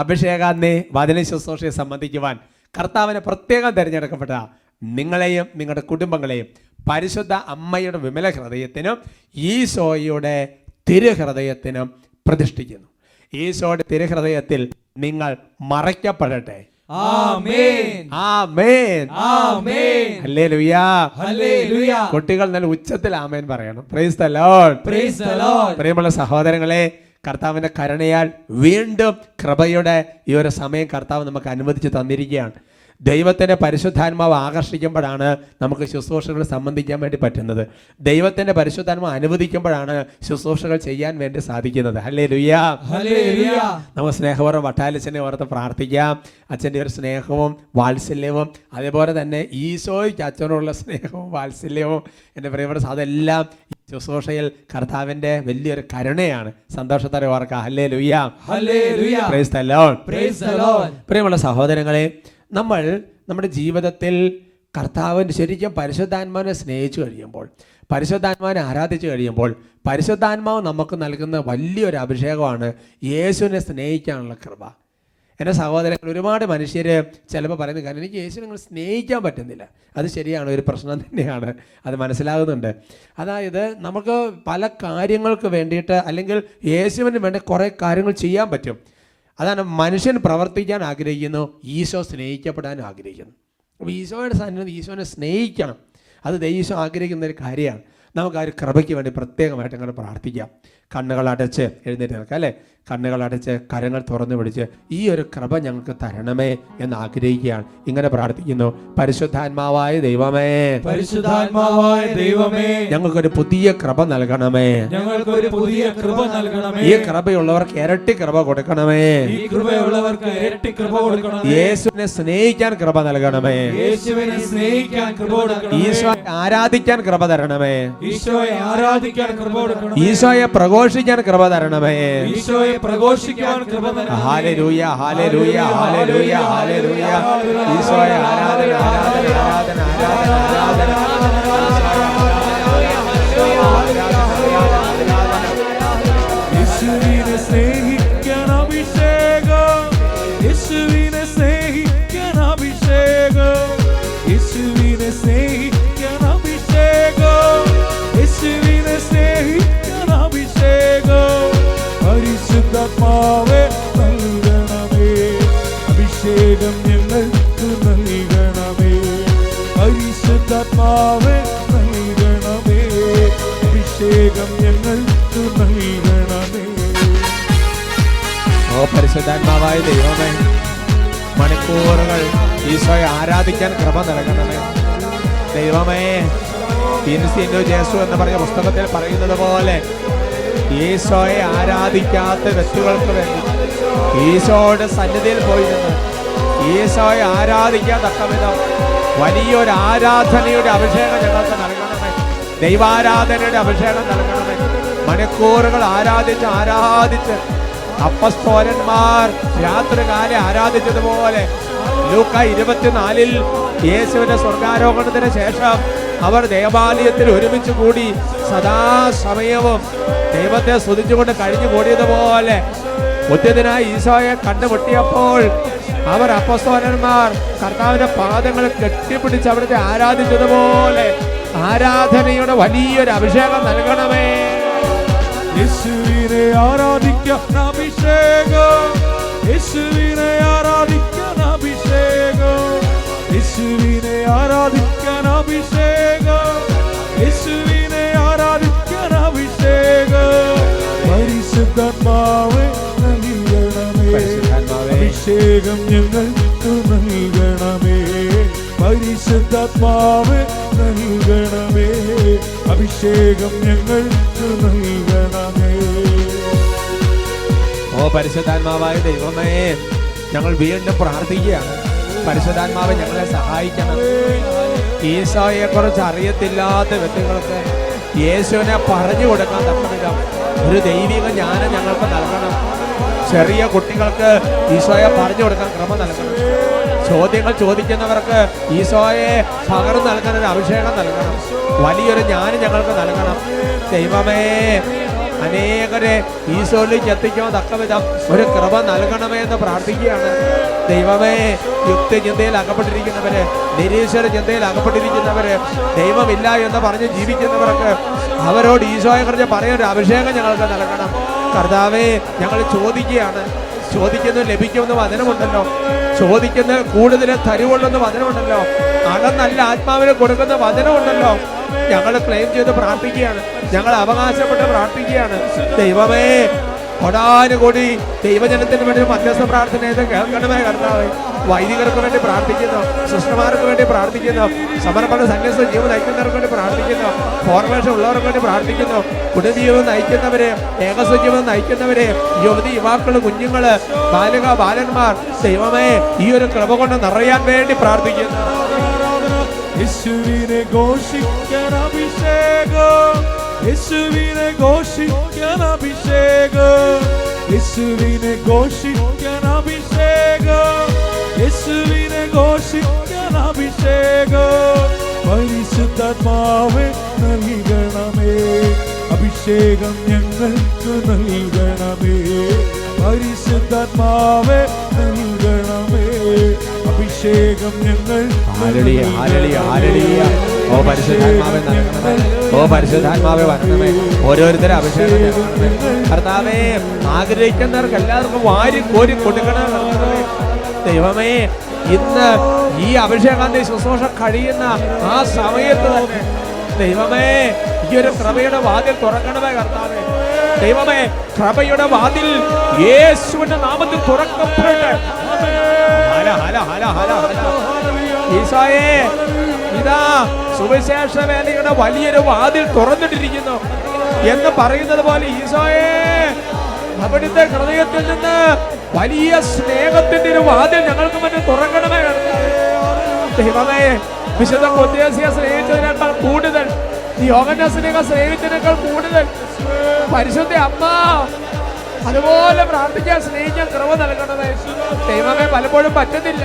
അഭിഷേകാന്തി വചന ശുശ്രൂഷയെ സംബന്ധിക്കുവാൻ കർത്താവിനെ പ്രത്യേകം തിരഞ്ഞെടുക്കപ്പെട്ട നിങ്ങളെയും നിങ്ങളുടെ കുടുംബങ്ങളെയും പരിശുദ്ധ അമ്മയുടെ വിമല ഹൃദയത്തിനും ഈശോയുടെ തിരുഹൃദയത്തിനും പ്രതിഷ്ഠിക്കുന്നു. ഈശോയുടെ തിരുഹൃദയത്തിൽ നിങ്ങൾ മറയ്ക്കപ്പെടട്ടെ. കുട്ടികൾ നല്ല ഉച്ചത്തിൽ ആമേൻ പറയണം. Praise the Lord praise Lord പ്രിയമുള്ള സഹോദരങ്ങളെ കർത്താവിന്റെ കരുണയാൽ വീണ്ടും കൃപയുടെ ഈ ഒരു സമയം കർത്താവ് നമുക്ക് അനുവദിച്ച് തന്നിരിക്കുകയാണ്. ദൈവത്തിന്റെ പരിശുദ്ധാത്മാവ് ആകർഷിക്കുമ്പോഴാണ് നമുക്ക് ശുശ്രൂഷകൾ സംബന്ധിക്കാൻ വേണ്ടി പറ്റുന്നത്. ദൈവത്തിന്റെ പരിശുദ്ധാത്മാവ് അനുവദിക്കുമ്പോഴാണ് ശുശ്രൂഷകൾ ചെയ്യാൻ വേണ്ടി സാധിക്കുന്നത്. അല്ലേ ലുയാ. നമുക്ക് സ്നേഹപൂർവം വട്ടാലച്ചനെ ഓർത്ത് പ്രാർത്ഥിക്കാം. അച്ഛന്റെ ഒരു സ്നേഹവും വാത്സല്യവും അതേപോലെ തന്നെ ഈശോയ്ക്ക് അച്ഛനോടുള്ള സ്നേഹവും വാത്സല്യവും എന്റെ പ്രിയപ്പെട്ട അതെല്ലാം ശുശ്രൂഷയിൽ കർത്താവിന്റെ വലിയൊരു കരുണയാണ്. സന്തോഷത്തോടെ ഓർക്കാം. ഹല്ലേ ലുയാ. പ്രിയമുള്ള സഹോദരങ്ങളെ നമ്മൾ നമ്മുടെ ജീവിതത്തിൽ കർത്താവിന്റെ ശരിക്കും പരിശുദ്ധാത്മാവിനെ സ്നേഹിച്ചു കഴിയുമ്പോൾ പരിശുദ്ധാത്മാവിനെ ആരാധിച്ചു കഴിയുമ്പോൾ പരിശുദ്ധാത്മാവ് നമുക്ക് നൽകുന്ന വലിയൊരു അഭിഷേകമാണ് യേശുവിനെ സ്നേഹിക്കാനുള്ള കൃപ. എന്റെ സഹോദരങ്ങൾ ഒരുപാട് മനുഷ്യർ ചിലപ്പോൾ പറയുന്നത് കാരണം എനിക്ക് യേശു നിങ്ങൾ സ്നേഹിക്കാൻ പറ്റുന്നില്ല. അത് ശരിയാണ് ഒരു പ്രശ്നം തന്നെയാണ്. അത് മനസ്സിലാകുന്നുണ്ട്. അതായത് നമുക്ക് പല കാര്യങ്ങൾക്ക് വേണ്ടിയിട്ട് അല്ലെങ്കിൽ യേശുവിന് വേണ്ടി കുറേ കാര്യങ്ങൾ ചെയ്യാൻ പറ്റും. അതാണ് മനുഷ്യൻ പ്രവർത്തിക്കാൻ ആഗ്രഹിക്കുന്നു ഈശോ സ്നേഹിക്കപ്പെടാൻ ആഗ്രഹിക്കുന്നു. അപ്പോൾ ഈശോയുടെ സന്നിധി ഈശോനെ സ്നേഹിക്കണം. അത് ഈശോ ആഗ്രഹിക്കുന്ന ഒരു കാര്യമാണ്. നമുക്ക് ആ ഒരു കൃപയ്ക്ക് വേണ്ടി പ്രത്യേകമായിട്ട് അങ്ങനെ പ്രാർത്ഥിക്കാം. കണ്ണുകൾ അടച്ച് എഴുന്നേറ്റ് നിൽക്കാം അല്ലേ? കണ്ണുകൾ അടച്ച് കരങ്ങൾ തുറന്നു പിടിച്ച് ഈ ഒരു കൃപ ഞങ്ങൾക്ക് തരണമേ എന്ന് ആഗ്രഹിക്കുകയാണ്. ഇങ്ങനെ പ്രാർത്ഥിക്കുന്നു. പരിശുദ്ധാത്മാവായ ദൈവമേ. പരിശുദ്ധാത്മാവായ ദൈവമേ. ഞങ്ങൾക്കൊരു പുതിയ കൃപ നൽകണമേ. ഞങ്ങൾക്കൊരു പുതിയ കൃപ നൽകണമേ. ഈ കൃപയുള്ളവർക്ക് ഇരട്ടി കൃപ കൊടുക്കണമേ. ഈ കൃപയുള്ളവർക്ക് ഇരട്ടി കൃപ കൊടുക്കണമേ. യേശുവിനെ സ്നേഹിക്കാൻ കൃപ നൽകണമേ. യേശുവിനെ സ്നേഹിക്കാൻ കൃപ കൊടുക്കണമേ. ഈശോയെ ആരാധിക്കാൻ കൃപ തരണമേ. ഈശോയെ ആരാധിക്കാൻ കൃപ ഈശോയെ പ്രഘോഷിക്കാൻ കൃപ തരണമേ. ഈശോയെ പ്രഘോഷിക്കാൻ കൃപ നൽകണമേ ഹാലലൂയ ഹാലലൂയ ഹാലലൂയ ഹാലലൂയ ഈശോയെ ആരാധന ആരാധന ആരാധന ആരാധന. പരിശുദ്ധാത്മാവേ നൽകണമേ. അഭിഷേകം ഞങ്ങൾക്ക് നൽകണമേ. പരിശുദ്ധാത്മാവേ നൽകണമേ. അഭിഷേകം ഞങ്ങൾക്ക് നൽകണമേ. ഓ പരിശുദ്ധാത്മാവായ ദൈവമേ മണിക്കൂറുകൾ ഈശോയെ ആരാധിക്കാൻ കൃപ നൽകണമേ. ദൈവമേ ജേസു എന്ന് പറഞ്ഞ പുസ്തകത്തിൽ പറയുന്നത് പോലെ ഈശോയെ ആരാധിക്കാത്ത വ്യക്തികൾക്ക് വേണ്ടി ഈശോയുടെ സന്നിധിയിൽ പോയിരുന്നു ഈശോയെ ആരാധിക്കാത്തക്ക വിധം വലിയൊരു ആരാധനയുടെ അഭിഷേകം ഞങ്ങൾക്ക് നൽകണമേ. ദൈവാരാധനയുടെ അഭിഷേകം നൽകണമേ. മണിക്കൂറുകൾ ആരാധിച്ച് ആരാധിച്ച് അപ്പസ്തോരന്മാർ രാത്രികാലെ ആരാധിച്ചതുപോലെ ലൂക്ക ഇരുപത്തിനാലിൽ യേശുവിന്റെ സ്വർഗാരോഹണത്തിന് ശേഷം അവർ ദേവാലയത്തിൽ ഒരുമിച്ച് കൂടി സദാസമയവും ദൈവത്തെ സ്തുതിച്ചുകൊണ്ട് കഴിഞ്ഞു കൂടിയതുപോലെ മുദ്യതിനായ ഈശോയെ കണ്ടുമുട്ടിയപ്പോൾ അവർ അപ്പസ്തോലന്മാർ കർത്താവിന്റെ പാദങ്ങൾ കെട്ടിപ്പിടിച്ച് അവിടുത്തെ ആരാധിച്ചതുപോലെ ആരാധനയുടെ വലിയൊരു അഭിഷേകം നൽകണമേ. യേശുവിനെ ആരാധിക്കാൻ അഭിഷേകം. യേശുവിനെ ആരാധിക്കാൻ അഭിഷേകം. യേശുവിനെ അഭിഷേകം. യേശുവിനെ ആരാധിക്കാൻ അഭിഷേകം. പരിശുദ്ധാത്മാവേ നൽകണമേ. അഭിഷേകം ഞങ്ങൾക്ക് നൽകണമേ. പരിശുദ്ധാത്മാവ് നൽകണമേ. അഭിഷേകം ഞങ്ങൾക്ക് നൽകണമേ. ഓ പരിശുദ്ധാത്മാവായ ദൈവമേ ഞങ്ങൾ വീണ്ടും പ്രാർത്ഥിക്കുകയാണ്. പരിശുദ്ധാത്മാവ് ഞങ്ങളെ സഹായിക്കണം. ഈശോയെ കുറിച്ച് അറിയത്തില്ലാത്ത വ്യക്തികൾക്ക് യേശുവിനെ പറഞ്ഞു കൊടുക്കാൻ തക്കവിധം ഒരു ദൈവിക ജ്ഞാനം ഞങ്ങൾക്ക് നൽകണം. ചെറിയ കുട്ടികൾക്ക് ഈശോയെ പറഞ്ഞു കൊടുക്കാൻ ക്രമം നൽകണം. ചോദ്യങ്ങൾ ചോദിക്കുന്നവർക്ക് ഈശോയെ പകർന്നു നൽകാൻ ഒരു അഭിഷേകം നൽകണം. വലിയൊരു ജ്ഞാനം ഞങ്ങൾക്ക് നൽകണം. ദൈവമേ അനേകരെ ഈശോയിലേക്ക് എത്തിക്കാൻ തക്കവിധം ഒരു കൃപ നൽകണമേ എന്ന് പ്രാർത്ഥിക്കുകയാണ്. ദൈവമേ യുക്തചിന്തയിൽ അകപ്പെട്ടിരിക്കുന്നവര് നിരീശ്വര ചിന്തയിൽ അകപ്പെട്ടിരിക്കുന്നവര് ദൈവമില്ല എന്ന് പറഞ്ഞ് ജീവിക്കുന്നവർക്ക് അവരോട് ഈശോയെ കുറിച്ച് ഒരു അഭിഷേകം ഞങ്ങൾക്ക് നൽകണം. കർത്താവേ ഞങ്ങൾ ചോദിക്കുകയാണ്. ചോദിക്കുന്നു ലഭിക്കുമെന്ന് വചനമുണ്ടല്ലോ. ചോദിക്കുന്ന കൂടുതൽ തരുവുള്ളെന്ന് വചനമുണ്ടല്ലോ. നല്ല ആത്മാവിന് കൊടുക്കുന്ന വചനമുണ്ടല്ലോ. ഞങ്ങൾ ക്ലെയിം ചെയ്ത് പ്രാർത്ഥിക്കുകയാണ്. ഞങ്ങൾ അവകാശപ്പെട്ട് പ്രാർത്ഥിക്കുകയാണ്. ദൈവമേ കൊടാനുകൂടി ദൈവജനത്തിന് വേണ്ടി മധ്യസ്ഥ പ്രാർത്ഥന ചെയ്ത് കേൾക്കണമേ കർത്താവേ. വൈദികർക്ക് വേണ്ടി പ്രാർത്ഥിക്കുന്നു സിസ്റ്റർമാർക്ക് വേണ്ടി പ്രാർത്ഥിക്കുന്നു സമർപ്പണ സന്യസ്ത ജീവൻ നയിക്കുന്നവർക്ക് വേണ്ടി പ്രാർത്ഥിക്കുന്നു ഫോർമേഷൻ ഉള്ളവർക്ക് വേണ്ടി പ്രാർത്ഥിക്കുന്നു കുടുംബജീവൻ നയിക്കുന്നവരെ ഏകസ്വജീവൻ നയിക്കുന്നവരെ യുവതി യുവാക്കൾ കുഞ്ഞുങ്ങൾ ബാലിക ബാലന്മാർ ദൈവമേ ഈ ഒരു കൃപ കൊണ്ട് നിറയാൻ വേണ്ടി പ്രാർത്ഥിക്കുന്നു. യേശുവിനെ ഘോഷിക്കാൻ അഭിഷേകം. യേശുവിനെ ഘോഷിക്കാൻ അഭിഷേകം. യേശുവിനെ ഘോഷിക്കാൻ അഭിഷേകം യേശുവിനെ ഘോഷിക്കാൻ അഭിഷേകം പരിശുദ്ധാത്മാവെ നൽകണമേ. അഭിഷേകം ഞങ്ങൾക്ക് നൽകണമേ. പരിശുദ്ധാത്മാവെ നൽകണമേ. അഭിഷേകം ഞങ്ങൾ ആരളിയ ആരളിയ ഹാലലിയ. ഓ പരിശുദ്ധാത്മാവേ നൽകണമേ. ഓ പരിശുദ്ധാത്മാവേ വരണമേ ഓരോരുത്തരെ അഭിഷേകം നൽകണമേ. കർത്താവേ ആഗ്രഹിക്കുന്നവർക്ക് എല്ലാവർക്കും വാരി കോരി കൊടുക്കണം ദൈവമേ ഇന്ന് ഈ അഭിഷേകാന്തി ശുശ്രൂഷ കഴിയുന്ന ആ സമയത്ത് തന്നെ ദൈവമേ ഈ ഒരു കൃപയുടെ വാതിൽ തുറക്കണമേ കർത്താവേ. ദൈവമേ കൃപയുടെ വാതിൽ യേശുവിന്റെ നാമത്തിൽ തുറക്കപ്പെടട്ടെ. ഈശോയെ ഇതാ സുവിശേഷ വേലയുടെ വലിയൊരു വാതിൽ തുറന്നിട്ടിരിക്കുന്നു എന്ന് പറയുന്നത് പോലെ ഈശോയെ അവിടുത്തെ ഹൃദയത്തിൽ നിന്ന് വലിയ സ്നേഹത്തിന്റെ ഒരു വാതിൽ ഞങ്ങൾക്ക് മുന്നിൽ തുറക്കണമേ. ദൈവമേ വിശുദ്ധ കൊദ്ദേശിയെ സ്നേഹിച്ചതിനേക്കാൾ കൂടുതൽ യോഗന്യാസിനേക്കാൾ സ്നേഹിച്ചതിനേക്കാൾ കൂടുതൽ പരിശുദ്ധ അമ്മ അതുപോലെ പ്രാർത്ഥിക്കാൻ സ്നേഹിക്കാൻ കൃപ നൽകണമേ. ദൈവമേ പലപ്പോഴും പറ്റുന്നില്ല.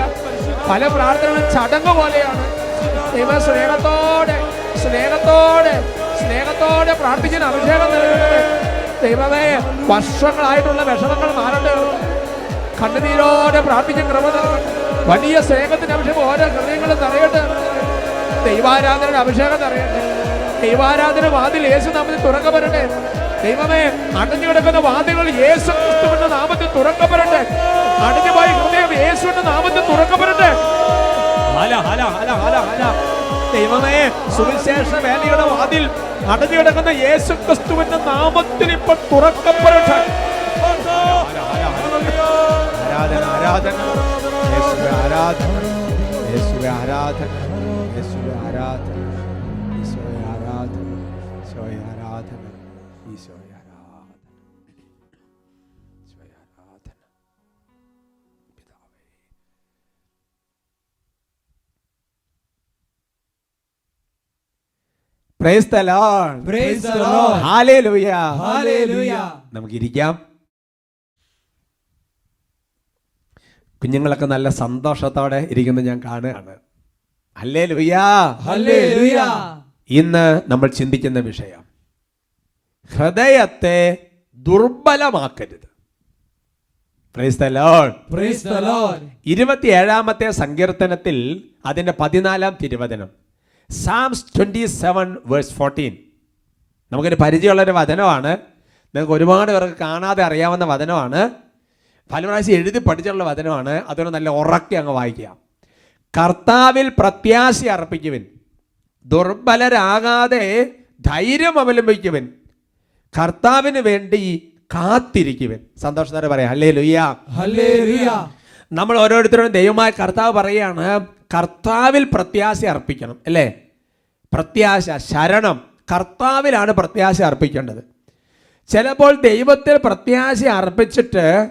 പല പ്രാർത്ഥനകളും ചടങ്ങ് പോലെയാണ്. ദൈവ സ്നേഹത്തോടെ സ്നേഹത്തോടെ സ്നേഹത്തോടെ പ്രാർത്ഥിക്കുന്ന അഭിഷേകം ദൈവമേ വർഷങ്ങളായിട്ടുള്ള വിഷമങ്ങൾ മാറട്ടെ. കണ്ണുനീരോടെ പ്രാർത്ഥിച്ച കൃപ വലിയ സ്നേഹത്തിന്റെ അഭിഷേകം ഓരോ ഹൃദയങ്ങളും നിറയട്ടെ. ദൈവാരാധനയുടെ അഭിഷേകം നിറയട്ടെ. ദൈവാരാധന വാതിൽ യേശു നാമത്തിൽ തുറക്കപ്പെടട്ടെ ദൈവമേ അടഞ്ഞു കിടക്കുന്ന വാതിലുകൾ യേശു നാമത്തിൽ തുറക്കപ്പെടട്ടെ അടഞ്ഞുപോയി ഹൃദയം യേശുവിന്റെ നാമത്തിൽ തുറക്കപ്പെടട്ടെ ഹല ഹല ഹല ഹല ദൈവമേ സുവിശേഷ വേലയുടെ വാതിൽ അടഞ്ഞു കിടക്കുന്ന യേശു ക്രിസ്തുവിന്റെ നാമത്തിൽ ഇപ്പോൾ തുറക്കപ്പെടട്ടെ. ആരാധന ആരാധന. ആരാധന ആരാധന ആരാധന. Praise the Lord Praise the Lord. ഹല്ലേലൂയ Hallelujah. നമുക്ക് ഇരിക്കാം കുഞ്ഞുങ്ങളൊക്കെ നല്ല സന്തോഷത്തോടെ ഇരിക്കുന്നത് ഞാൻ കാണുകയാണ് ഹല്ലേലൂയ ഹല്ലേലൂയ Hallelujah. ഇന്ന് നമ്മൾ ചിന്തിക്കുന്ന വിഷയം ഹൃദയത്തെ ദുർബലമാക്കരുത് Praise the Lord. Praise the Lord. ഇരുപത്തിയേഴാമത്തെ സങ്കീർത്തനത്തിൽ അതിന്റെ പതിനാലാം തിരുവചനം Psalms twenty seven verse fourteen നമുക്കൊരു പരിചയമുള്ളൊരു വചനമാണ്. നിങ്ങൾക്ക് ഒരുപാട് പേർക്ക് കാണാതെ അറിയാവുന്ന വചനമാണ്. പല പ്രാവശ്യം എഴുതി പഠിച്ചുള്ള വചനമാണ്. അതുകൊണ്ട് നല്ല ഉറക്കി അങ്ങ് വായിക്കുക. കർത്താവിൽ പ്രത്യാശ അർപ്പിക്കുവിൻ. ദുർബലരാകാതെ ധൈര്യം അവലംബിക്കുവിൻ. കർത്താവിന് വേണ്ടി കാത്തിരിക്കുവിൻ. സന്തോഷത്തോടെ പറയാം. അല്ലേ ലുയ്യ നമ്മൾ ഓരോരുത്തരും ദൈവമായ കർത്താവ് പറയുകയാണ്. കർത്താവിൽ പ്രത്യാശ അർപ്പിക്കണം അല്ലേ? പ്രത്യാശ ശരണം. കർത്താവിലാണ് പ്രത്യാശ അർപ്പിക്കേണ്ടത്. ചിലപ്പോൾ ദൈവത്തിൽ പ്രത്യാശ അർപ്പിച്ചിട്ട്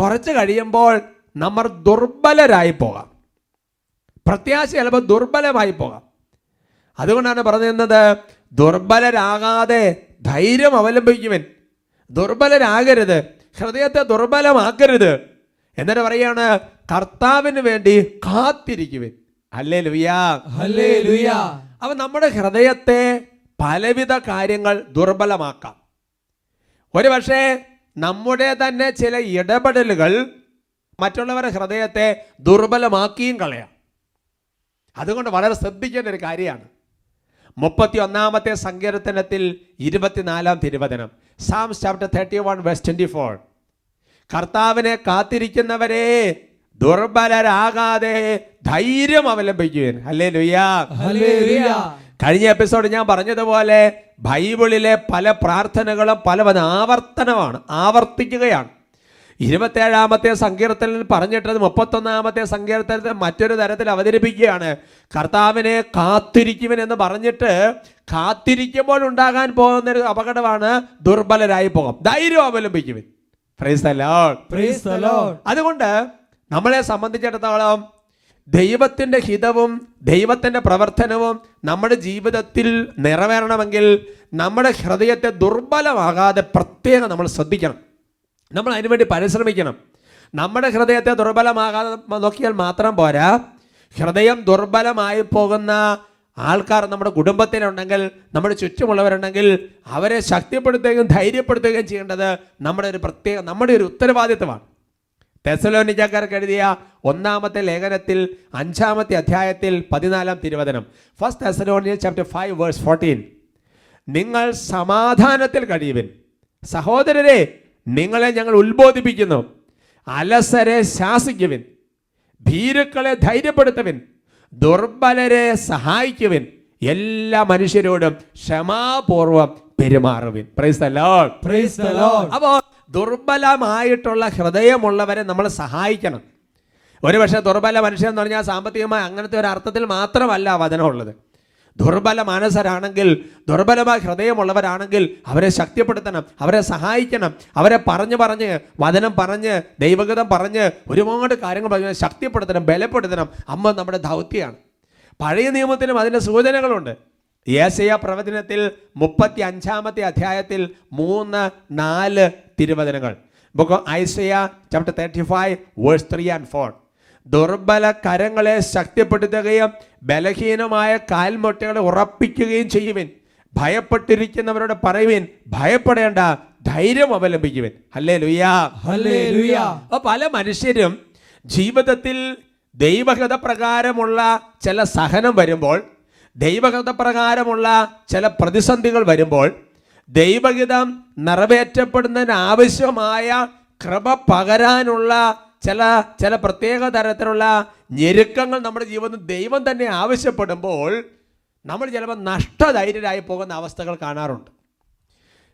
കുറച്ച് കഴിയുമ്പോൾ നമ്മൾ ദുർബലരായി പോകാം. പ്രത്യാശ ചിലപ്പോൾ ദുർബലമായി പോകാം. അതുകൊണ്ടാണ് പറഞ്ഞിരുന്നത് ദുർബലരാകാതെ ധൈര്യം അവലംബിക്കുവൻ. ദുർബലരാകരുത്. ഹൃദയത്തെ ദുർബലമാക്കരുത്. എന്നിട്ട് പറയാണ് കർത്താവിന് വേണ്ടി കാത്തിരിക്കുവൻ. അല്ലേ ലുയാ അല്ലേ ലുയാ അവ നമ്മുടെ ഹൃദയത്തെ പലവിധ കാര്യങ്ങൾ ദുർബലമാക്കാം. ഒരു പക്ഷേ നമ്മുടെ തന്നെ ചില ഇടപെടലുകൾ മറ്റുള്ളവരുടെ ഹൃദയത്തെ ദുർബലമാക്കിയും കളയാം. അതുകൊണ്ട് വളരെ ശ്രദ്ധിക്കേണ്ട ഒരു കാര്യമാണ്. മുപ്പത്തി ഒന്നാമത്തെ സങ്കീർത്തനത്തിൽ ഇരുപത്തിനാലാം തിരുവചനം. സാംസ് ചാപ്റ്റർ തേർട്ടി വൺ വെസ്റ്റ് ട്വന്റി ഫോർ കർത്താവിനെ കാത്തിരിക്കുന്നവരെ ദുർബലരാകാതെ ധൈര്യം അവലംബിക്കുവാൻ. അല്ലേ ലുയ്യാ ഹല്ലേലൂയ. കഴിഞ്ഞ എപ്പിസോഡ് ഞാൻ പറഞ്ഞതുപോലെ ബൈബിളിലെ പല പ്രാർത്ഥനകളും പല ആവർത്തനമാണ് ആവർത്തിക്കുകയാണ്. ഇരുപത്തേഴാമത്തെ സങ്കീർത്തനിൽ പറഞ്ഞിട്ടത് മുപ്പത്തൊന്നാമത്തെ സങ്കീർത്തനത്തെ മറ്റൊരു തരത്തിൽ അവതരിപ്പിക്കുകയാണ്. കർത്താവിനെ കാത്തിരിക്കുവൻ എന്ന് പറഞ്ഞിട്ട് കാത്തിരിക്കുമ്പോൾ ഉണ്ടാകാൻ പോകുന്നൊരു അപകടമാണ് ദുർബലരായി പോകും. ധൈര്യം അവലംബിക്കുവൻ. അതുകൊണ്ട് നമ്മളെ സംബന്ധിച്ചിടത്തോളം ദൈവത്തിന്റെ ഹിതവും ദൈവത്തിന്റെ പ്രവർത്തനവും നമ്മുടെ ജീവിതത്തിൽ നിറവേറണമെങ്കിൽ നമ്മുടെ ഹൃദയത്തെ ദുർബലമാകാതെ പ്രത്യേകം നമ്മൾ ശ്രദ്ധിക്കണം. നമ്മൾ അതിനുവേണ്ടി പരിശ്രമിക്കണം. നമ്മുടെ ഹൃദയത്തെ ദുർബലമാകാതെ നോക്കിയാൽ മാത്രം പോരാ. ഹൃദയം ദുർബലമായി പോകുന്ന ആൾക്കാർ നമ്മുടെ കുടുംബത്തിലുണ്ടെങ്കിൽ നമ്മുടെ ചുറ്റുമുള്ളവരുണ്ടെങ്കിൽ അവരെ ശക്തിപ്പെടുത്തുകയും ധൈര്യപ്പെടുത്തുകയും ചെയ്യേണ്ടത് നമ്മുടെ ഒരു പ്രത്യേക നമ്മുടെ ഒരു ഉത്തരവാദിത്വമാണ്. തെസലോനിക്കാർക്ക് എഴുതിയ ഒന്നാമത്തെ ലേഖനത്തിൽ അഞ്ചാമത്തെ അധ്യായത്തിൽ പതിനാലാം തിരുവചനം. First Thessalonians chapter five verse fourteen നിങ്ങൾ സമാധാനത്തിൽ കഴിയുവിൻ. സഹോദരരെ നിങ്ങളെ ഞങ്ങൾ ഉത്ബോധിപ്പിക്കുന്നു. അലസരെ ശാസിക്കുവിൻ. ഭീരുക്കളെ ധൈര്യപ്പെടുത്തുവിൻ. ദുർബലരെ സഹായിക്കുവിൻ. എല്ലാ മനുഷ്യരോടും ക്ഷമാപൂർവം പെരുമാറുവിൻ. Praise the Lord praise the Lord അപ്പോൾ ദുർബലമായിട്ടുള്ള ഹൃദയമുള്ളവരെ നമ്മൾ സഹായിക്കണം. ഒരുപക്ഷെ ദുർബല മനുഷ്യൻ എന്ന് പറഞ്ഞാൽ സാമ്പത്തികമായി അങ്ങനത്തെ ഒരു അർത്ഥത്തിൽ മാത്രമല്ല വചനമുള്ളത്. ദുർബല മാനസരാണെങ്കിൽ ദുർബലമായ ഹൃദയമുള്ളവരാണെങ്കിൽ അവരെ ശക്തിപ്പെടുത്തണം അവരെ സഹായിക്കണം അവരെ പറഞ്ഞു പറഞ്ഞ് വചനം പറഞ്ഞ് ദൈവഗതം പറഞ്ഞ് ഒരുപാട് കാര്യങ്ങൾ പറഞ്ഞ് ശക്തിപ്പെടുത്തണം ബലപ്പെടുത്തണം. അമ്മ നമ്മുടെ ദൗത്യമാണ് പഴയ നിയമത്തിലും അതിന്റെ സൂചനകളുണ്ട്. ഏസയ പ്രവചനത്തിൽ മുപ്പത്തി അഞ്ചാമത്തെ അധ്യായത്തിൽ മൂന്ന് നാല് തിരുവചനങ്ങൾ. Book Isaiah chapter thirty five verse three and four ദുർബല കരങ്ങളെ ശക്തിപ്പെടുത്തുകയും ബലഹീനമായ കാൽമുട്ടകളെ ഉറപ്പിക്കുകയും ചെയ്യുവിൻ. ഭയപ്പെട്ടിരിക്കുന്നവരോട് പറയുവിൻ ഭയപ്പെടേണ്ട ധൈര്യം അവലംബിക്കുവിൻ. അല്ലേ ലുയാ അപ്പോൾ പല മനുഷ്യരും ജീവിതത്തിൽ ദൈവഹിത പ്രകാരമുള്ള ചില സഹനം വരുമ്പോൾ ദൈവഹിത പ്രകാരമുള്ള ചില പ്രതിസന്ധികൾ വരുമ്പോൾ ദൈവഹിതം നിറവേറ്റപ്പെടുന്നതിന് ആവശ്യമായ കൃപ പകരാനുള്ള ചില ചില പ്രത്യേക തരത്തിലുള്ള ഞെരുക്കങ്ങൾ നമ്മുടെ ജീവിതത്തിൽ ദൈവം തന്നെ ആവശ്യപ്പെടുമ്പോൾ നമ്മൾ ചിലപ്പോൾ നഷ്ടധൈര്യരായി പോകുന്ന അവസ്ഥകൾ കാണാറുണ്ട്.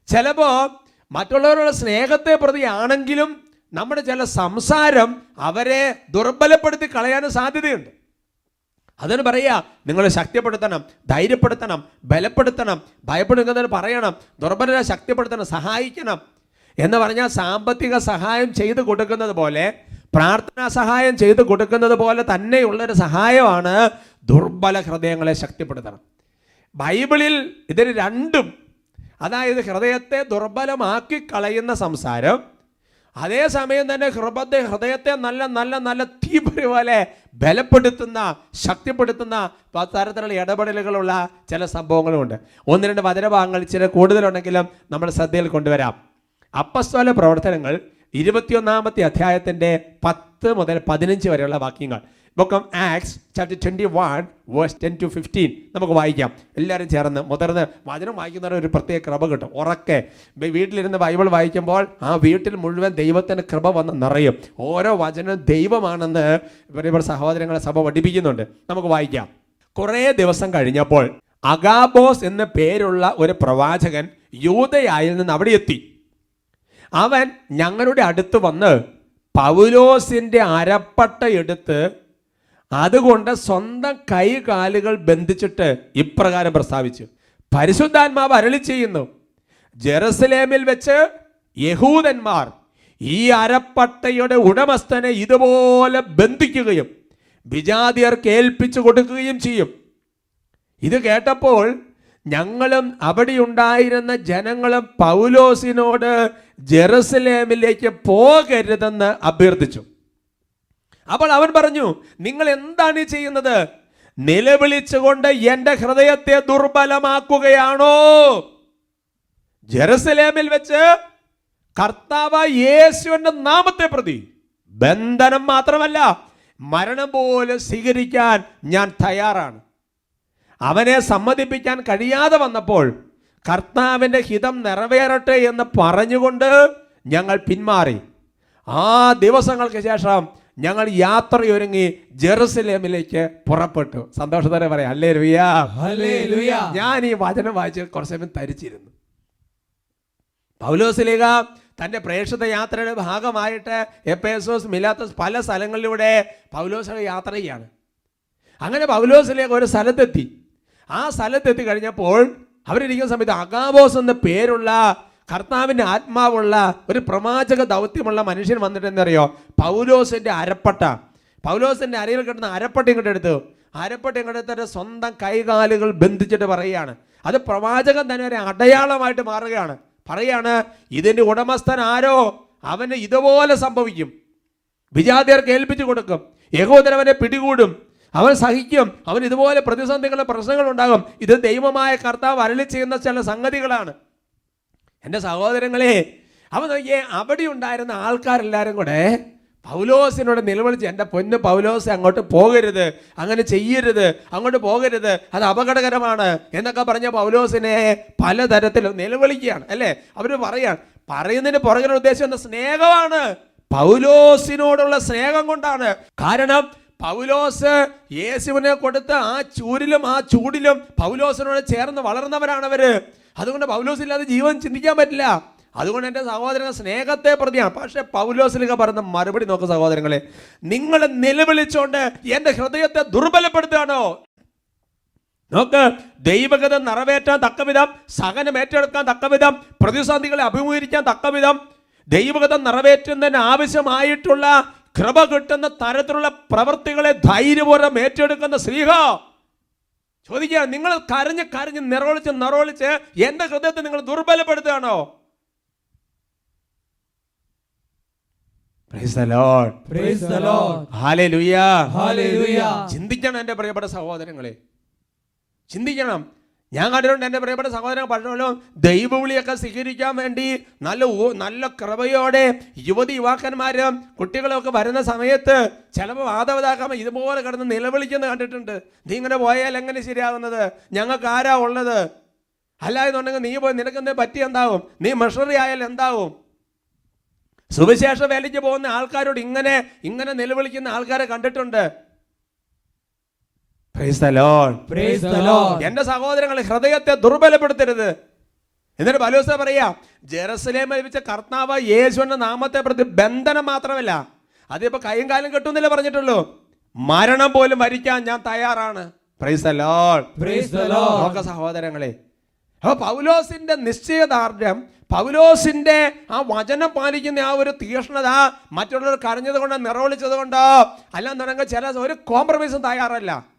ചിലപ്പോൾ മറ്റുള്ളവരുടെ സ്നേഹത്തെ പ്രതിയാണെങ്കിലും നമ്മുടെ ചില സംസാരം അവരെ ദുർബലപ്പെടുത്തി കളയാനും സാധ്യതയുണ്ട്. അതിന് പറയുക നിങ്ങൾ ശക്തിപ്പെടുത്തണം ധൈര്യപ്പെടുത്തണം ബലപ്പെടുത്തണം ഭയപ്പെടുന്നതിന് പറയണം ദുർബലരെ ശക്തിപ്പെടുത്തണം സഹായിക്കണം എന്ന് പറഞ്ഞാൽ സാമ്പത്തിക സഹായം ചെയ്തു കൊടുക്കുന്നത് പോലെ പ്രാർത്ഥനാ സഹായം ചെയ്തു കൊടുക്കുന്നത് പോലെ തന്നെയുള്ളൊരു സഹായമാണ് ദുർബല ഹൃദയങ്ങളെ ശക്തിപ്പെടുത്തണം. ബൈബിളിൽ ഇതിന് രണ്ടും അതായത് ഹൃദയത്തെ ദുർബലമാക്കി കളയുന്ന സംസാരം അതേസമയം തന്നെ ഹൃദയ ഹൃദയത്തെ നല്ല നല്ല നല്ല തീപ്പൊരി പോലെ ബലപ്പെടുത്തുന്ന ശക്തിപ്പെടുത്തുന്ന തരത്തിലുള്ള ഇടപെടലുകളുള്ള ചില സംഭവങ്ങളുമുണ്ട്. ഒന്ന് രണ്ട് വചനഭാഗങ്ങൾ ചില കൂടുതലുണ്ടെങ്കിലും നമ്മൾ ശ്രദ്ധയിൽ കൊണ്ടുവരാം. അപ്പസ്വല പ്രവർത്തനങ്ങൾ ഇരുപത്തിയൊന്നാമത്തെ അധ്യായത്തിന്റെ പത്ത് മുതൽ പതിനഞ്ച് വരെയുള്ള വാക്യങ്ങൾ. Book of Acts chapter twenty one verse ten to fifteen നമുക്ക് വായിക്കാം. എല്ലാവരും ചേർന്ന് മുതിർന്ന് വചനം വായിക്കുന്നവർ ഒരു പ്രത്യേക കൃപ കിട്ടും. ഉറക്കെ. വീട്ടിലിരുന്ന് ബൈബിൾ വായിക്കുമ്പോൾ ആ വീട്ടിൽ മുഴുവൻ ദൈവത്തിന് കൃപ വന്ന് നിറയും. ഓരോ വചനവും ദൈവമാണെന്ന് ഇവർ സഹോദരങ്ങളെ സഭ പഠിപ്പിക്കുന്നുണ്ട്. നമുക്ക് വായിക്കാം. കുറേ ദിവസം കഴിഞ്ഞപ്പോൾ അഗാബോസ് എന്ന പേരുള്ള ഒരു പ്രവാചകൻ യൂതയായിൽ നിന്ന് അവിടെ എത്തി. അവൻ ഞങ്ങളുടെ അടുത്ത് വന്ന് പൗലോസിന്റെ അരപ്പട്ട എടുത്ത് അതുകൊണ്ട് സ്വന്തം കൈ കാലുകൾ ബന്ധിച്ചിട്ട് ഇപ്രകാരം പ്രസ്താവിച്ചു. പരിശുദ്ധാത്മാവ് അരളി ചെയ്യുന്നു. ജെറുസലേമിൽ വെച്ച് യഹൂദന്മാർ ഈ അരപ്പട്ടയുടെ ഉടമസ്ഥനെ ഇതുപോലെ ബന്ധിക്കുകയും വിജാതിയർക്ക് ഏൽപ്പിച്ചു കൊടുക്കുകയും ചെയ്യും. ഇത് കേട്ടപ്പോൾ ഞങ്ങളും അവിടെയുണ്ടായിരുന്ന ജനങ്ങളും പൗലോസിനോട് ജെറുസലേമിലേക്ക് പോകരുതെന്ന് അഭ്യർത്ഥിച്ചു. അപ്പോൾ അവൻ പറഞ്ഞു നിങ്ങൾ എന്താണ് ചെയ്യുന്നത്? നിലവിളിച്ചുകൊണ്ട് എന്റെ ഹൃദയത്തെ ദുർബലമാക്കുകയാണോ? ജെറുസലേമിൽ വെച്ച് കർത്താവ് യേശുവിന്റെ നാമത്തെ പ്രതി ബന്ധനം മാത്രമല്ല മരണം പോലും സ്വീകരിക്കാൻ ഞാൻ തയ്യാറാണ്. അവനെ സമ്മതിപ്പിക്കാൻ കഴിയാതെ വന്നപ്പോൾ കർത്താവിന്റെ ഹിതം നിറവേറട്ടെ എന്ന് പറഞ്ഞുകൊണ്ട് ഞങ്ങൾ പിന്മാറി. ആ ദിവസങ്ങൾക്ക് ശേഷം ഞങ്ങൾ യാത്രയൊരുങ്ങി ജെറുസലേമിലേക്ക് പുറപ്പെട്ടു. സന്തോഷത്തോടെ പറയാം അല്ലേ ലുയാ ഞാൻ ഈ വചനം വായിച്ച് കുറച്ച് സമയം തരിച്ചിരുന്നു. പൗലോസലിക തന്റെ പ്രേക്ഷിത യാത്രയുടെ ഭാഗമായിട്ട് എപ്പേസോസ് മിലാത്തസ് പല സ്ഥലങ്ങളിലൂടെ പൗലോസ് യാത്ര ചെയ്യാണ്. അങ്ങനെ പൗലോസിലേക്ക് ഒരു സ്ഥലത്തെത്തി. ആ സ്ഥലത്തെത്തി കഴിഞ്ഞപ്പോൾ അവരിരിക്കുന്ന സമയത്ത് അഗാബോസ് എന്ന പേരുള്ള കർത്താവിന്റെ ആത്മാവുള്ള ഒരു പ്രവാചക ദൗത്യമുള്ള മനുഷ്യൻ വന്നിട്ട് എന്തറിയോ? പൗലോസിന്റെ അരപ്പട്ട. പൗലോസിന്റെ അരയിൽ കിട്ടുന്ന അരപ്പട്ട ഇങ്ങോട്ട് എടുത്തു. അരപ്പട്ട ഇങ്ങോട്ട് എടുത്തിട്ട് സ്വന്തം കൈകാലുകൾ ബന്ധിച്ചിട്ട് പറയുകയാണ്. അത് പ്രവാചകൻ തന്നെ ഒരു അടയാളമായിട്ട് മാറുകയാണ്. പറയാണ് ഇതിന്റെ ഉടമസ്ഥൻ ആരോ? അവന് ഇതുപോലെ സംഭവിക്കും. വിജാതിയർക്ക് ഏൽപ്പിച്ചു കൊടുക്കും. യഹോദരവനെ പിടികൂടും. അവൻ സഹിക്കും. അവൻ ഇതുപോലെ പ്രതിസന്ധികളും പ്രശ്നങ്ങൾ ഉണ്ടാകും ഇത് ദൈവമായ കർത്താവ് അരളി ചെയ്യുന്ന ചില സംഗതികളാണ്. എന്റെ സഹോദരങ്ങളെ അവൻ നോക്കിയേ അവിടെ ഉണ്ടായിരുന്ന ആൾക്കാരെല്ലാവരും കൂടെ പൗലോസിനോട് നിലവിളിച്ച് എന്റെ പൊന്ന് പൗലോസ് അങ്ങോട്ട് പോകരുത് അങ്ങനെ ചെയ്യരുത് അങ്ങോട്ട് പോകരുത് അത് അപകടകരമാണ് എന്നൊക്കെ പറഞ്ഞ പൗലോസിനെ പലതരത്തിൽ നിലവിളിക്കുകയാണ് അല്ലേ? അവർ പറയാണ് പറയുന്നതിന് പുറകിലുള്ള ഉദ്ദേശം എന്താ സ്നേഹമാണ്. പൗലോസിനോടുള്ള സ്നേഹം കൊണ്ടാണ്. കാരണം പൗലോസ് യേശുവിനെ കൊടുത്ത ആ ചൂരിലും ആ ചൂടിലും പൗലോസിനോട് ചേർന്ന് വളർന്നവരാണ് അവർ. അതുകൊണ്ട് പൗലോസ് ഇല്ലാതെ ജീവൻ ചിന്തിക്കാൻ പറ്റില്ല. അതുകൊണ്ട് എന്റെ സഹോദരൻ സ്നേഹത്തെ പ്രതിയാണ്. പക്ഷെ പൗലോസിലൊക്കെ പറഞ്ഞ മറുപടി നോക്ക് സഹോദരങ്ങളെ. നിങ്ങൾ നിലവിളിച്ചുകൊണ്ട് എന്റെ ഹൃദയത്തെ ദുർബലപ്പെടുത്തുകയാണോ? നോക്ക് ദൈവഗത നിറവേറ്റാൻ തക്കവിധം സഹനം ഏറ്റെടുക്കാൻ തക്കവിധം പ്രതിസന്ധികളെ അഭിമുഖീകരിക്കാൻ തക്കവിധം ദൈവഗത നിറവേറ്റുന്നതിന് ആവശ്യമായിട്ടുള്ള കൃപ കിട്ടുന്ന തരത്തിലുള്ള പ്രവൃത്തികളെ ധൈര്യപൂർവം ഏറ്റെടുക്കുന്ന ശ്രീഹ ചോദിക്കുക നിങ്ങൾ കരഞ്ഞ് കരഞ്ഞ് നിറവളിച്ച് നിറവളിച്ച് എന്റെ ഹൃദയത്തെ നിങ്ങൾ ദുർബലപ്പെടുത്തുകയാണോ. ചിന്തിക്കണം എന്റെ പ്രിയപ്പെട്ട സഹോദരങ്ങളെ. ചിന്തിക്കണം. ഞാൻ കണ്ടിട്ടുണ്ട് എന്റെ പ്രിയപ്പെട്ട സഹോദരൻ പറഞ്ഞല്ലോ ദൈവവിളിയൊക്കെ സ്വീകരിക്കാൻ വേണ്ടി നല്ല നല്ല കൃപയോടെ യുവതി യുവാക്കന്മാരും കുട്ടികളൊക്കെ വരുന്ന സമയത്ത് ചിലപ്പോൾ മാതാപിതാക്കൾ ഇതുപോലെ കിടന്ന് നിലവിളിക്കുന്നത് കണ്ടിട്ടുണ്ട്. നീ ഇങ്ങനെ പോയാൽ എങ്ങനെ ശരിയാകുന്നത് ഞങ്ങൾക്ക് ആരാ ഉള്ളത്? അല്ല എന്നുണ്ടെങ്കിൽ നീ പോയി നിനക്കെന്തേ പറ്റി എന്താവും? നീ മെഷറി ആയാൽ എന്താവും? സുവിശേഷ വേലയ്ക്ക് പോകുന്ന ആൾക്കാരോട് ഇങ്ങനെ ഇങ്ങനെ നിലവിളിക്കുന്ന ആൾക്കാരെ കണ്ടിട്ടുണ്ട്. എന്റെ സഹോദരങ്ങളെ ഹൃദയത്തെ ദുർബലപ്പെടുത്തരുത്. എന്നിട്ട് ബലോസ പറയാ ജെറുസലേം ലഭിച്ച കർത്താവ് എന്ന നാമത്തെ പ്രതി ബന്ധനം മാത്രമല്ല അതിപ്പോ കൈയും കാലും കെട്ടുന്നില്ല പറഞ്ഞിട്ടുള്ളൂ. മരണം പോലും വരിക്കാൻ ഞാൻ തയ്യാറാണ്. നോക്ക സഹോദരങ്ങളെ. അപ്പൊ പൗലോസിന്റെ നിശ്ചയദാർഢ്യം പൗലോസിന്റെ ആ വചനം പാലിക്കുന്ന ആ ഒരു തീഷ്ണത മറ്റുള്ളവർ കരഞ്ഞത് കൊണ്ട് നിറവിളിച്ചത് കൊണ്ടോ അല്ലാന്നുണ്ടെങ്കിൽ ചില ഒരു കോംപ്രമൈസും തയ്യാറല്ല.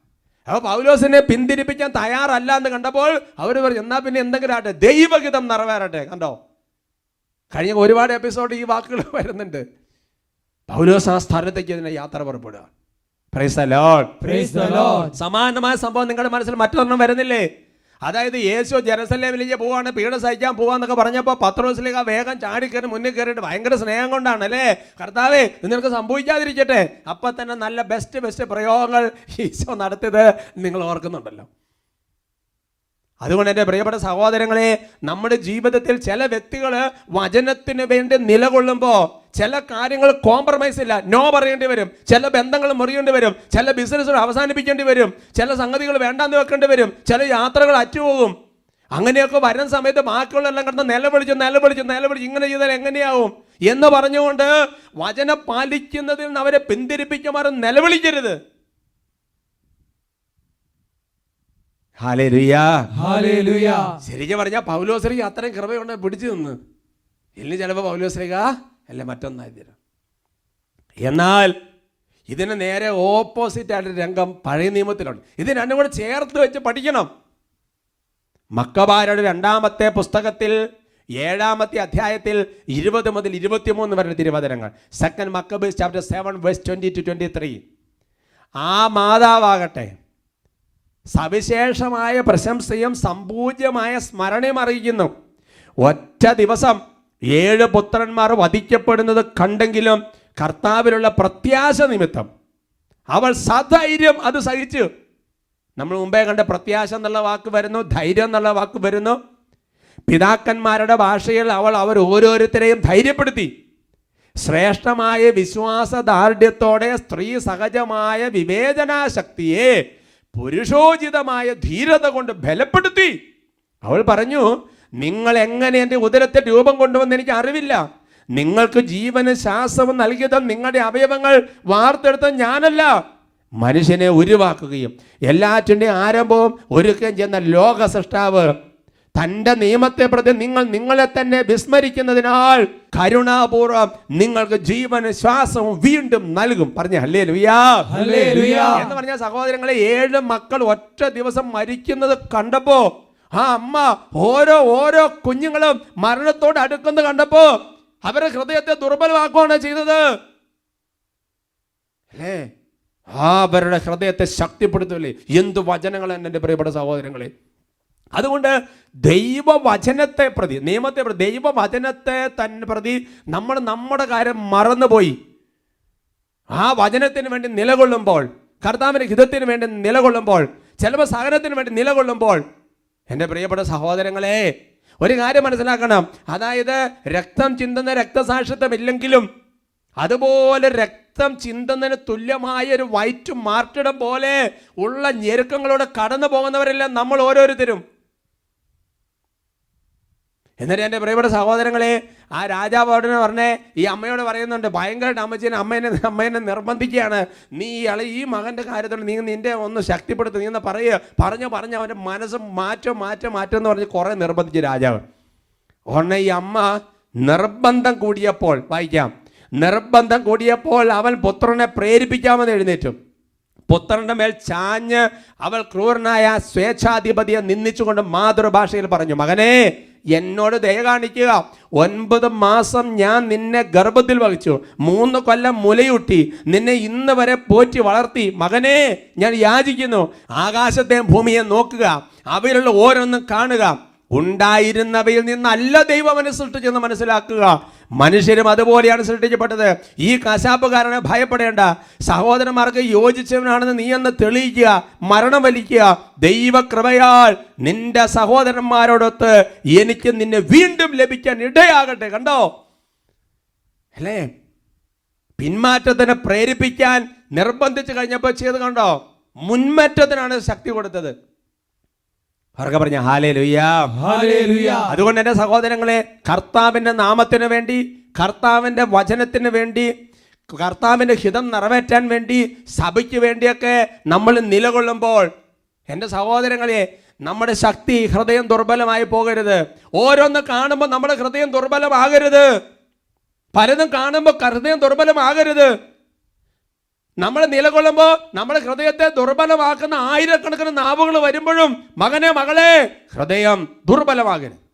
അപ്പൊ പൗലോസിനെ പിന്തിരിപ്പിക്കാൻ തയ്യാറല്ല എന്ന് കണ്ടപ്പോൾ അവർ പറഞ്ഞു എന്നാൽ പിന്നെ എന്തെങ്കിലും ആട്ടെ ദൈവഹിതം നിറവേറട്ടെ കണ്ടോ? കഴിഞ്ഞ ഒരുപാട് എപ്പിസോഡ് ഈ വാക്കുകൾ വരുന്നുണ്ട്. പൗലോസ് ആ സ്ഥലത്തേക്ക് ഇതിനെ യാത്ര പുറപ്പെടുക. സമാനമായ സംഭവം നിങ്ങളുടെ മനസ്സിൽ മറ്റൊരെണ്ണം വരുന്നില്ലേ? അതായത് യേശു ജെറുസലേമിലേക്ക് പോവാണ് പീഡ സഹിക്കാൻ പോവാന്നൊക്കെ പറഞ്ഞപ്പോൾ പത്രോസിലേക്ക് വേഗം ചാടി കയറി മുന്നിൽ കയറിയിട്ട് ഭയങ്കര സ്നേഹം കൊണ്ടാണ് അല്ലേ കർത്താവേ നിങ്ങൾക്ക് സംഭവിക്കാതിരിക്കട്ടെ. അപ്പം തന്നെ നല്ല ബെസ്റ്റ് ബെസ്റ്റ് പ്രയോഗങ്ങൾ ഈശോ നടത്തിയത് നിങ്ങൾ ഓർക്കുന്നുണ്ടല്ലോ. അതുകൊണ്ട് എന്റെ പ്രിയപ്പെട്ട സഹോദരങ്ങളെ നമ്മുടെ ജീവിതത്തിൽ ചില വ്യക്തികൾ വചനത്തിന് വേണ്ടി നിലകൊള്ളുമ്പോൾ ചില കാര്യങ്ങൾ കോംപ്രമൈസ് ഇല്ല. നോ പറയേണ്ടി വരും. ചില ബന്ധങ്ങൾ മുറിയേണ്ടി വരും. ചില ബിസിനസ്സുകൾ അവസാനിപ്പിക്കേണ്ടി വരും. ചില സംഗതികൾ വേണ്ടാന്ന് വെക്കേണ്ടി വരും. ചില യാത്രകൾ അറ്റുപോകും. അങ്ങനെയൊക്കെ വരുന്ന സമയത്ത് ബാക്കിയുള്ളതെല്ലാം കിടന്ന് നിലവിളിച്ച് നിലവിളിച്ച് നിലവിളിച്ച് ഇങ്ങനെ ചെയ്താൽ എങ്ങനെയാവും? എന്ന് പറഞ്ഞുകൊണ്ട് വചനം പാലിക്കുന്നതിൽ നിന്ന് അവരെ പിന്തിരിപ്പിക്കുമാറും നിലവിളിക്കരുത്. ശരിക്കും പറഞ്ഞാൽ പൗലോസ്ലിക്ക് അത്രയും കൃപയുണ്ട് പിടിച്ചു നിന്ന്. ഇല്ല ചിലപ്പോൾ പൗലോസ്ലിക അല്ല മറ്റൊന്നായി തരാം. എന്നാൽ ഇതിന് നേരെ ഓപ്പോസിറ്റ് ആയിട്ട് രംഗം പഴയ നിയമത്തിലുണ്ട്. ഇത് രണ്ടും കൂടെ ചേർത്ത് വെച്ച് പഠിക്കണം. മക്കബാരുടെ രണ്ടാമത്തെ പുസ്തകത്തിൽ ഏഴാമത്തെ അധ്യായത്തിൽ ഇരുപത് മുതൽ ഇരുപത്തിമൂന്ന് വരെ തിരുവചനങ്ങൾ. Second Maccabees chapter seven verse twenty two twenty three ആ മാതാവാകട്ടെ സവിശേഷമായ പ്രശംസയും സമ്പൂജ്യമായ സ്മരണയും അറിയിക്കുന്നു. ഒറ്റ ദിവസം ഏഴ് പുത്രന്മാർ വധിക്കപ്പെടുന്നത് കണ്ടെങ്കിലും കർത്താവിലുള്ള പ്രത്യാശ നിമിത്തം. അവൾ സധൈര്യം അത് സഹിച്ചു. നമ്മൾ മുമ്പേ കണ്ട പ്രത്യാശ എന്നുള്ള വാക്ക് വരുന്നു ധൈര്യം എന്നുള്ള വാക്ക് വരുന്നു. പിതാക്കന്മാരുടെ ഭാഷയിൽ അവൾ അവർ ഓരോരുത്തരെയും ധൈര്യപ്പെടുത്തി. ശ്രേഷ്ഠമായ വിശ്വാസദാർഢ്യത്തോടെ സ്ത്രീ സഹജമായ വിവേചനാശക്തിയെ പുരുഷോചിതമായ ധീരത കൊണ്ട് ബലപ്പെടുത്തി. അവൾ പറഞ്ഞു നിങ്ങൾ എങ്ങനെ എന്റെ ഉദരത്തെ രൂപം കൊണ്ടുവന്ന് എനിക്ക് അറിവില്ല? നിങ്ങൾക്ക് ജീവന് ശ്വാസവും നൽകിയതും നിങ്ങളുടെ അവയവങ്ങൾ വാർത്തെടുത്ത ഞാനല്ല. മനുഷ്യനെ ഉരുവാക്കുകയും എല്ലാറ്റിന്റെ ആരംഭവും ഒരുക്കുകയും ചെയ്യുന്ന ലോക സൃഷ്ടാവ് തന്റെ നിയമത്തെ പ്രതി നിങ്ങൾ നിങ്ങളെ തന്നെ വിസ്മരിക്കുന്നതിനാൽ കരുണാപൂർവം നിങ്ങൾക്ക് ജീവന് ശ്വാസവും വീണ്ടും നൽകും. പറഞ്ഞ ഹല്ലേ ലുയാ. എന്ന് പറഞ്ഞ സഹോദരങ്ങളെ ഏഴ് മക്കൾ ഒറ്റ ദിവസം മരിക്കുന്നത് കണ്ടപ്പോ ആ അമ്മ ഓരോ ഓരോ കുഞ്ഞുങ്ങളും മരണത്തോട് അടുക്കുന്നത് കണ്ടപ്പോ അവരുടെ ഹൃദയത്തെ ദുർബലമാക്കുകയാണ് ചെയ്തത്. അല്ലേ? ആ അവരുടെ ഹൃദയത്തെ ശക്തിപ്പെടുത്തല്ലേ എന്ത് വചനങ്ങളാണ് എന്റെ പ്രിയപ്പെട്ട സഹോദരങ്ങളെ? അതുകൊണ്ട് ദൈവവചനത്തെ പ്രതി നിയമത്തെ പ്രതി ദൈവവചനത്തെ തന്നെ പ്രതി നമ്മൾ നമ്മുടെ കാര്യം മറന്നുപോയി. ആ വചനത്തിന് വേണ്ടി നിലകൊള്ളുമ്പോൾ കർത്താവിന്റെ ഹിതത്തിന് വേണ്ടി നിലകൊള്ളുമ്പോൾ ചിലപ്പോൾ സഹനത്തിന് വേണ്ടി നിലകൊള്ളുമ്പോൾ എന്റെ പ്രിയപ്പെട്ട സഹോദരങ്ങളെ ഒരു കാര്യം മനസ്സിലാക്കണം. അതായത് രക്തം ചിന്തുന്ന രക്തസാക്ഷിത്വം ഇല്ലെങ്കിലും അതുപോലെ രക്തം ചിന്തുന്നതിന് തുല്യമായ ഒരു വൈറ്റ് മാർട്ടിടം പോലെ ഉള്ള ഞെരുക്കങ്ങളോട് കടന്നു പോകുന്നവരെല്ലാം നമ്മൾ ഓരോരുത്തരും. എന്നിട്ട് എന്റെ പ്രിയപ്പെട്ട സഹോദരങ്ങളെ ആ രാജാവ് അവിടെ പറഞ്ഞേ ഈ അമ്മയോട് പറയുന്നുണ്ട് ഭയങ്കര അമ്മച്ചീനെ അമ്മേനെ അമ്മേനെ നിർബന്ധിക്കുകയാണ്. നീ ഇള ഈ മകന്റെ കാര്യത്തിൽ നീ നിന്റെ ഒന്ന് ശക്തിപ്പെടുത്തും നീ ഒന്ന് പറയുക പറഞ്ഞു പറഞ്ഞ് അവന്റെ മനസ്സ് മാറ്റം മാറ്റം മാറ്റം എന്ന് പറഞ്ഞ് കുറേ നിർബന്ധിച്ചു രാജാവ്. ഉടനെ ഈ അമ്മ നിർബന്ധം കൂടിയപ്പോൾ വായിക്കാം നിർബന്ധം കൂടിയപ്പോൾ അവൻ പുത്രനെ പ്രേരിപ്പിക്കാമെന്ന് എഴുന്നേറ്റും. പുത്രന്റെ മേൽ ചാഞ്ഞ് അവൾ ക്രൂരനായ സ്വേച്ഛാധിപതിയെ നിന്ദിച്ചുകൊണ്ട് മാതൃഭാഷയിൽ പറഞ്ഞു മകനെ എന്നോട് ദയ കാണിക്കുക. ഒൻപത് മാസം ഞാൻ നിന്നെ ഗർഭത്തിൽ വഹിച്ചു. മൂന്ന് കൊല്ലം മുലയൂട്ടി നിന്നെ ഇന്ന് വരെ പോറ്റി വളർത്തി. മകനെ ഞാൻ യാചിക്കുന്നു. ആകാശത്തെയും ഭൂമിയെ നോക്കുക. അവയിലുള്ള ഓരോന്നും കാണുക. ഉണ്ടായിരുന്നവയിൽ നിന്നല്ല ദൈവം അവനെ സൃഷ്ടിച്ചെന്ന് മനസ്സിലാക്കുക. മനുഷ്യരും അതുപോലെയാണ് സൃഷ്ടിക്കപ്പെട്ടത്. ഈ കശാപ്പുകാരനെ ഭയപ്പെടേണ്ട. സഹോദരന്മാർക്ക് യോജിച്ചവനാണെന്ന് നീ എന്ന് തെളിയിക്കുക മരണം വലിക്കുക. ദൈവകൃപയാൽ നിന്റെ സഹോദരന്മാരോടൊത്ത് എനിക്ക് നിന്നെ വീണ്ടും ലഭിക്കാൻ ഇടയാകട്ടെ. കണ്ടോ? അല്ലേ? പിന്മാറ്റത്തിനെ പ്രേരിപ്പിക്കാൻ നിർബന്ധിച്ചു കഴിഞ്ഞപ്പോൾ ചെയ്ത് കണ്ടോ? മുൻമറ്റത്തിനാണ് ശക്തി കൊടുത്തത്. അവർക്ക് പറഞ്ഞ ഹാലേ ലുയ്യാ ഹല്ലേലൂയ. അതുകൊണ്ട് എന്റെ സഹോദരങ്ങളെ കർത്താവിന്റെ നാമത്തിന് വേണ്ടി കർത്താവിന്റെ വചനത്തിന് വേണ്ടി കർത്താവിന്റെ ഹിതം നിറവേറ്റാൻ വേണ്ടി സഭയ്ക്ക് വേണ്ടിയൊക്കെ നമ്മൾ നിലകൊള്ളുമ്പോൾ എന്റെ സഹോദരങ്ങളെ നമ്മുടെ ശക്തി ഹൃദയം ദുർബലമായി പോകരുത്. ഓരോന്ന് കാണുമ്പോൾ നമ്മുടെ ഹൃദയം ദുർബലമാകരുത്. പലതും കാണുമ്പോൾ ഹൃദയം ദുർബലമാകരുത്. നമ്മൾ നിലകൊള്ളുമ്പോൾ നമ്മുടെ ഹൃദയത്തെ ദുർബലമാക്കുന്ന ആയിരക്കണക്കിന് നാവുകൾ വരുമ്പോഴും മകനെ മകളെ ഹൃദയം ദുർബലമാകരുത്.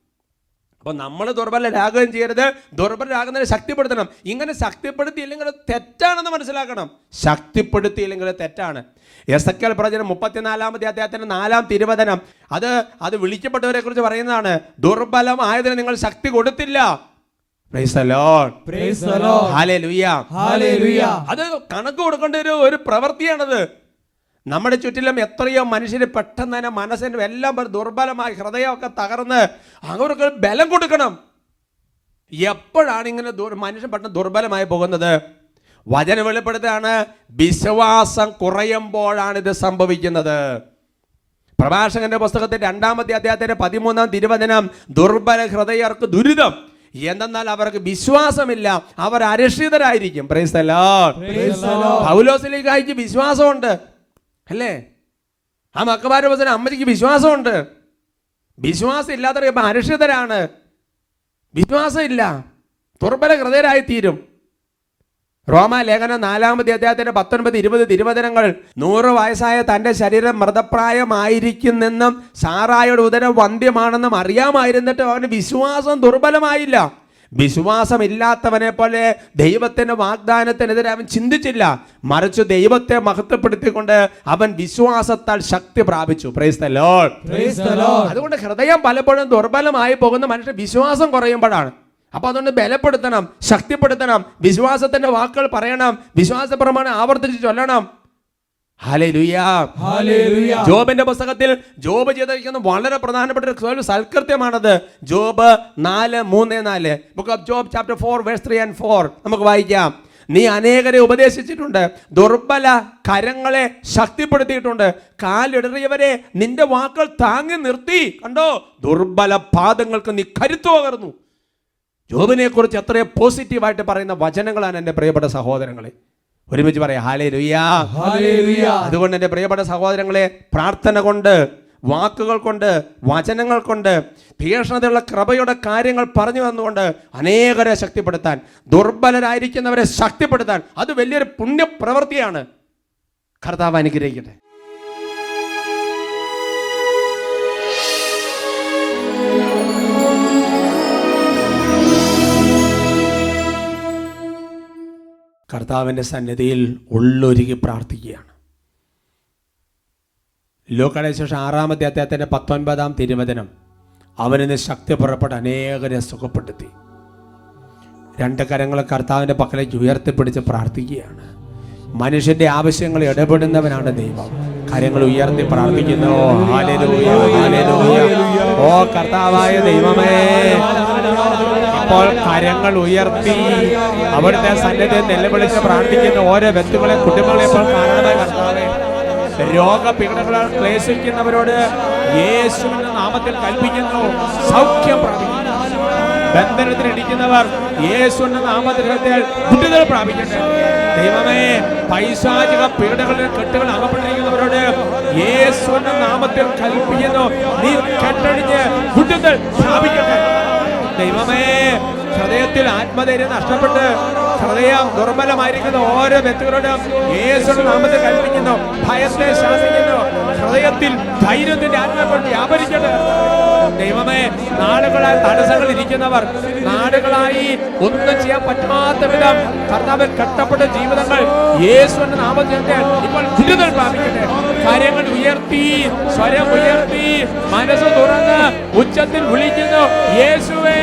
അപ്പോൾ നമ്മൾ ദുർബലരാകുകയും ചെയ്യരുത്. ദുർബലരാകുന്നതിനെ ശക്തിപ്പെടുത്തണം. ഇങ്ങനെ ശക്തിപ്പെടുത്തിയില്ലെങ്കിൽ തെറ്റാണെന്ന് മനസ്സിലാക്കണം. ശക്തിപ്പെടുത്തിയില്ലെങ്കിൽ തെറ്റാണ്. എസ് എക്കൽ പ്രചനം മുപ്പത്തിനാലാമത്തെ അദ്ദേഹത്തിന്റെ നാലാം തിരുവചനം. അത് അത് വിളിക്കപ്പെട്ടവരെ കുറിച്ച് പറയുന്നതാണ്. ദുർബലമായതിന് നിങ്ങൾ ശക്തി കൊടുത്തില്ല. അത് കണക്ക് കൊടുക്കേണ്ട ഒരു ഒരു പ്രവൃത്തിയാണത്. നമ്മുടെ ചുറ്റിലും എത്രയോ മനുഷ്യർ പെട്ടെന്ന് തന്നെ മനസ്സിനും എല്ലാം ദുർബലമായി ഹൃദയമൊക്കെ തകർന്ന് അവർക്ക് ബലം കൊടുക്കണം. എപ്പോഴാണ് ഇങ്ങനെ മനുഷ്യൻ പെട്ടെന്ന് ദുർബലമായി പോകുന്നത്? വചന വെളിപ്പെടുത്താണ് വിശ്വാസം കുറയുമ്പോഴാണ് ഇത് സംഭവിക്കുന്നത്. പ്രഭാഷകന്റെ പുസ്തകത്തിൽ രണ്ടാമത്തെ അദ്ദേഹത്തിന്റെ പതിമൂന്നാം തിരുവചനം ദുർബല ഹൃദയർക്ക് ദുരിതം. എന്തെന്നാൽ അവർക്ക് വിശ്വാസമില്ല. അവർ അരക്ഷിതരായിരിക്കും. പൗലോസിലേക്കായിക്ക് വിശ്വാസമുണ്ട്. അല്ലേ? ആ മക്കബാര വസന അമ്മയ്ക്ക് വിശ്വാസമുണ്ട്. വിശ്വാസം ഇല്ലാത്തവർ ഇപ്പം അരക്ഷിതരാണ്. വിശ്വാസം ഇല്ല ദുർബല ഹൃദയരായി തീരും റോമ ലേഖനം നാലാമത്തെ അദ്ദേഹത്തിന്റെ പത്തൊൻപത് ഇരുപത് തിരുവചനങ്ങൾ നൂറ് വയസ്സായ തന്റെ ശരീരം മൃതപ്രായമായിരിക്കുന്നെന്നും സാറായുടെ ഉദരം വന്ധ്യമാണെന്നും അറിയാമായിരുന്നിട്ട് അവന് വിശ്വാസം ദുർബലമായില്ല. വിശ്വാസമില്ലാത്തവനെ പോലെ ദൈവത്തിന്റെ വാഗ്ദാനത്തിനെതിരെ അവൻ ചിന്തിച്ചില്ല. മറിച്ച് ദൈവത്തെ മഹത്വപ്പെടുത്തിക്കൊണ്ട് അവൻ വിശ്വാസത്താൽ ശക്തി പ്രാപിച്ചു. അതുകൊണ്ട് ഹൃദയം പലപ്പോഴും ദുർബലമായി പോകുന്ന മനുഷ്യൻ വിശ്വാസം കുറയുമ്പോഴാണ്. അപ്പൊ അതുകൊണ്ട് ബലപ്പെടുത്തണം ശക്തിപ്പെടുത്തണം വിശ്വാസത്തിന്റെ വാക്കുകൾ പറയണം വിശ്വാസ പ്രമാണം ആവർത്തിച്ച് ചൊല്ലണം. ജോബിന്റെ പുസ്തകത്തിൽ ജോബ് ചെയ്തിരിക്കുന്ന വളരെ പ്രധാനപ്പെട്ട ഒരു സൽകൃത്യമാണത്. ജോബ് നാല് മൂന്ന് നാല്. Book of Job chapter four verse three and four നമുക്ക് വായിക്കാം. നീ അനേകരെ ഉപദേശിച്ചിട്ടുണ്ട്. ദുർബല കരങ്ങളെ ശക്തിപ്പെടുത്തിയിട്ടുണ്ട്. കാലിടറിയവരെ നിന്റെ വാക്കുകൾ താങ്ങി നിർത്തി. കണ്ടോ? ദുർബല പാദങ്ങൾക്ക് നീ കരുത്തു പകർന്നു. ജോബിനെ കുറിച്ച് എത്രയോ പോസിറ്റീവായിട്ട് പറയുന്ന വചനങ്ങളാണ് എന്റെ പ്രിയപ്പെട്ട സഹോദരങ്ങളെ. ഒരുമിച്ച് പറയാം ഹാലേ ലുയാ. അതുകൊണ്ട് എന്റെ പ്രിയപ്പെട്ട സഹോദരങ്ങളെ പ്രാർത്ഥന കൊണ്ട് വാക്കുകൾ കൊണ്ട് വചനങ്ങൾ കൊണ്ട് ഭീഷണതയുള്ള കൃപയുടെ കാര്യങ്ങൾ പറഞ്ഞു വന്നുകൊണ്ട് അനേകരെ ശക്തിപ്പെടുത്താൻ ദുർബലരായിരിക്കുന്നവരെ ശക്തിപ്പെടുത്താൻ. അത് വലിയൊരു പുണ്യപ്രവൃത്തിയാണ്. കർത്താവ് അനുഗ്രഹിക്കട്ടെ. കർത്താവിന്റെ സന്നിധിയിൽ ഉള്ളൊരുക്കി പ്രാർത്ഥിക്കുകയാണ്. ലോക്കാടെ ശേഷം ആറാമത്തെ അദ്ദേഹത്തിന്റെ പത്തൊൻപതാം തിരുവചനം അവനിന്ന് ശക്തി പുറപ്പെട്ട് അനേകരെ സുഖപ്പെടുത്തി. രണ്ട് കരങ്ങൾ കർത്താവിന്റെ പക്കലേക്ക് ഉയർത്തിപ്പിടിച്ച് പ്രാർത്ഥിക്കുകയാണ്. മനുഷ്യന്റെ ആവശ്യങ്ങൾ ഇടപെടുന്നവനാണ് ദൈവം. കാര്യങ്ങൾ ഉയർത്തി പ്രാർത്ഥിക്കുന്നു. ഓ കർത്താവായ ദൈവമേ ഇപ്പോൾ കരങ്ങൾ ഉയർത്തി അവിടുത്തെ സന്നിധി നിലവിളിച്ച് പ്രാർത്ഥിക്കുന്ന ഓരോ വ്യക്തികളെ കുടുംബങ്ങളെ ഇപ്പോൾ കാണണമേ കർത്താവേ രോഗപീഠങ്ങളാൽ ക്ലേശിക്കുന്നവരോട് യേശുവിന്റെ നാമത്തിൽ കൽപ്പിക്കുന്നു. സൗഖ്യം പ്രാപിക്കുന്നു. ബന്ധനത്തിൽ ഇടിക്കുന്നവർ യേശുവിന്റെ നാമത്തിൽ വിടുതൽ പ്രാപിക്കട്ടെ. ദൈവമേ പൈശാചിക പീഡകളിൽ കെട്ടുകൾ അകപ്പെട്ടിരിക്കുന്നവരോട് യേശുവിന്റെ നാമത്തിൽ കൽപ്പിക്കുന്നു. നീ കെട്ടഴിഞ്ഞ് വിടുതൽ പ്രാപിക്കട്ടെ. ദൈവമേ ഹൃദയത്തിൽ ആത്മധൈര്യം നഷ്ടപ്പെട്ട് ഹൃദയം ദുർബലമായിരിക്കുന്ന ഓരോ വ്യക്തികളോടും യേശുവിന്റെ നാമത്തെ കൽപ്പിക്കുന്നു ഭയത്തെ ശാസിക്കുന്നു ഹൃദയത്തിൽ ധൈര്യത്തിന്റെ ആത്മാക്കൾ വ്യാപരിക്കട്ടെ ദൈവമേ നാടുകളായി തടസ്സങ്ങൾ ഇരിക്കുന്നവർ നാടുകളായി ഒന്നും ചെയ്യാൻ പറ്റാത്ത വിധം കർത്താവിൽ കെട്ടപ്പെട്ട ജീവിതങ്ങൾ യേശുവിന്റെ നാമത്തിൽ ഇപ്പോൾ വിടുതൽ പ്രാപിക്കട്ടെ. കാര്യങ്ങൾ ഉയർത്തി സ്വരം ഉയർത്തി മനസ്സ് തുറന്ന് ഉച്ചത്തിൽ വിളിക്കുന്നു യേശുവേ!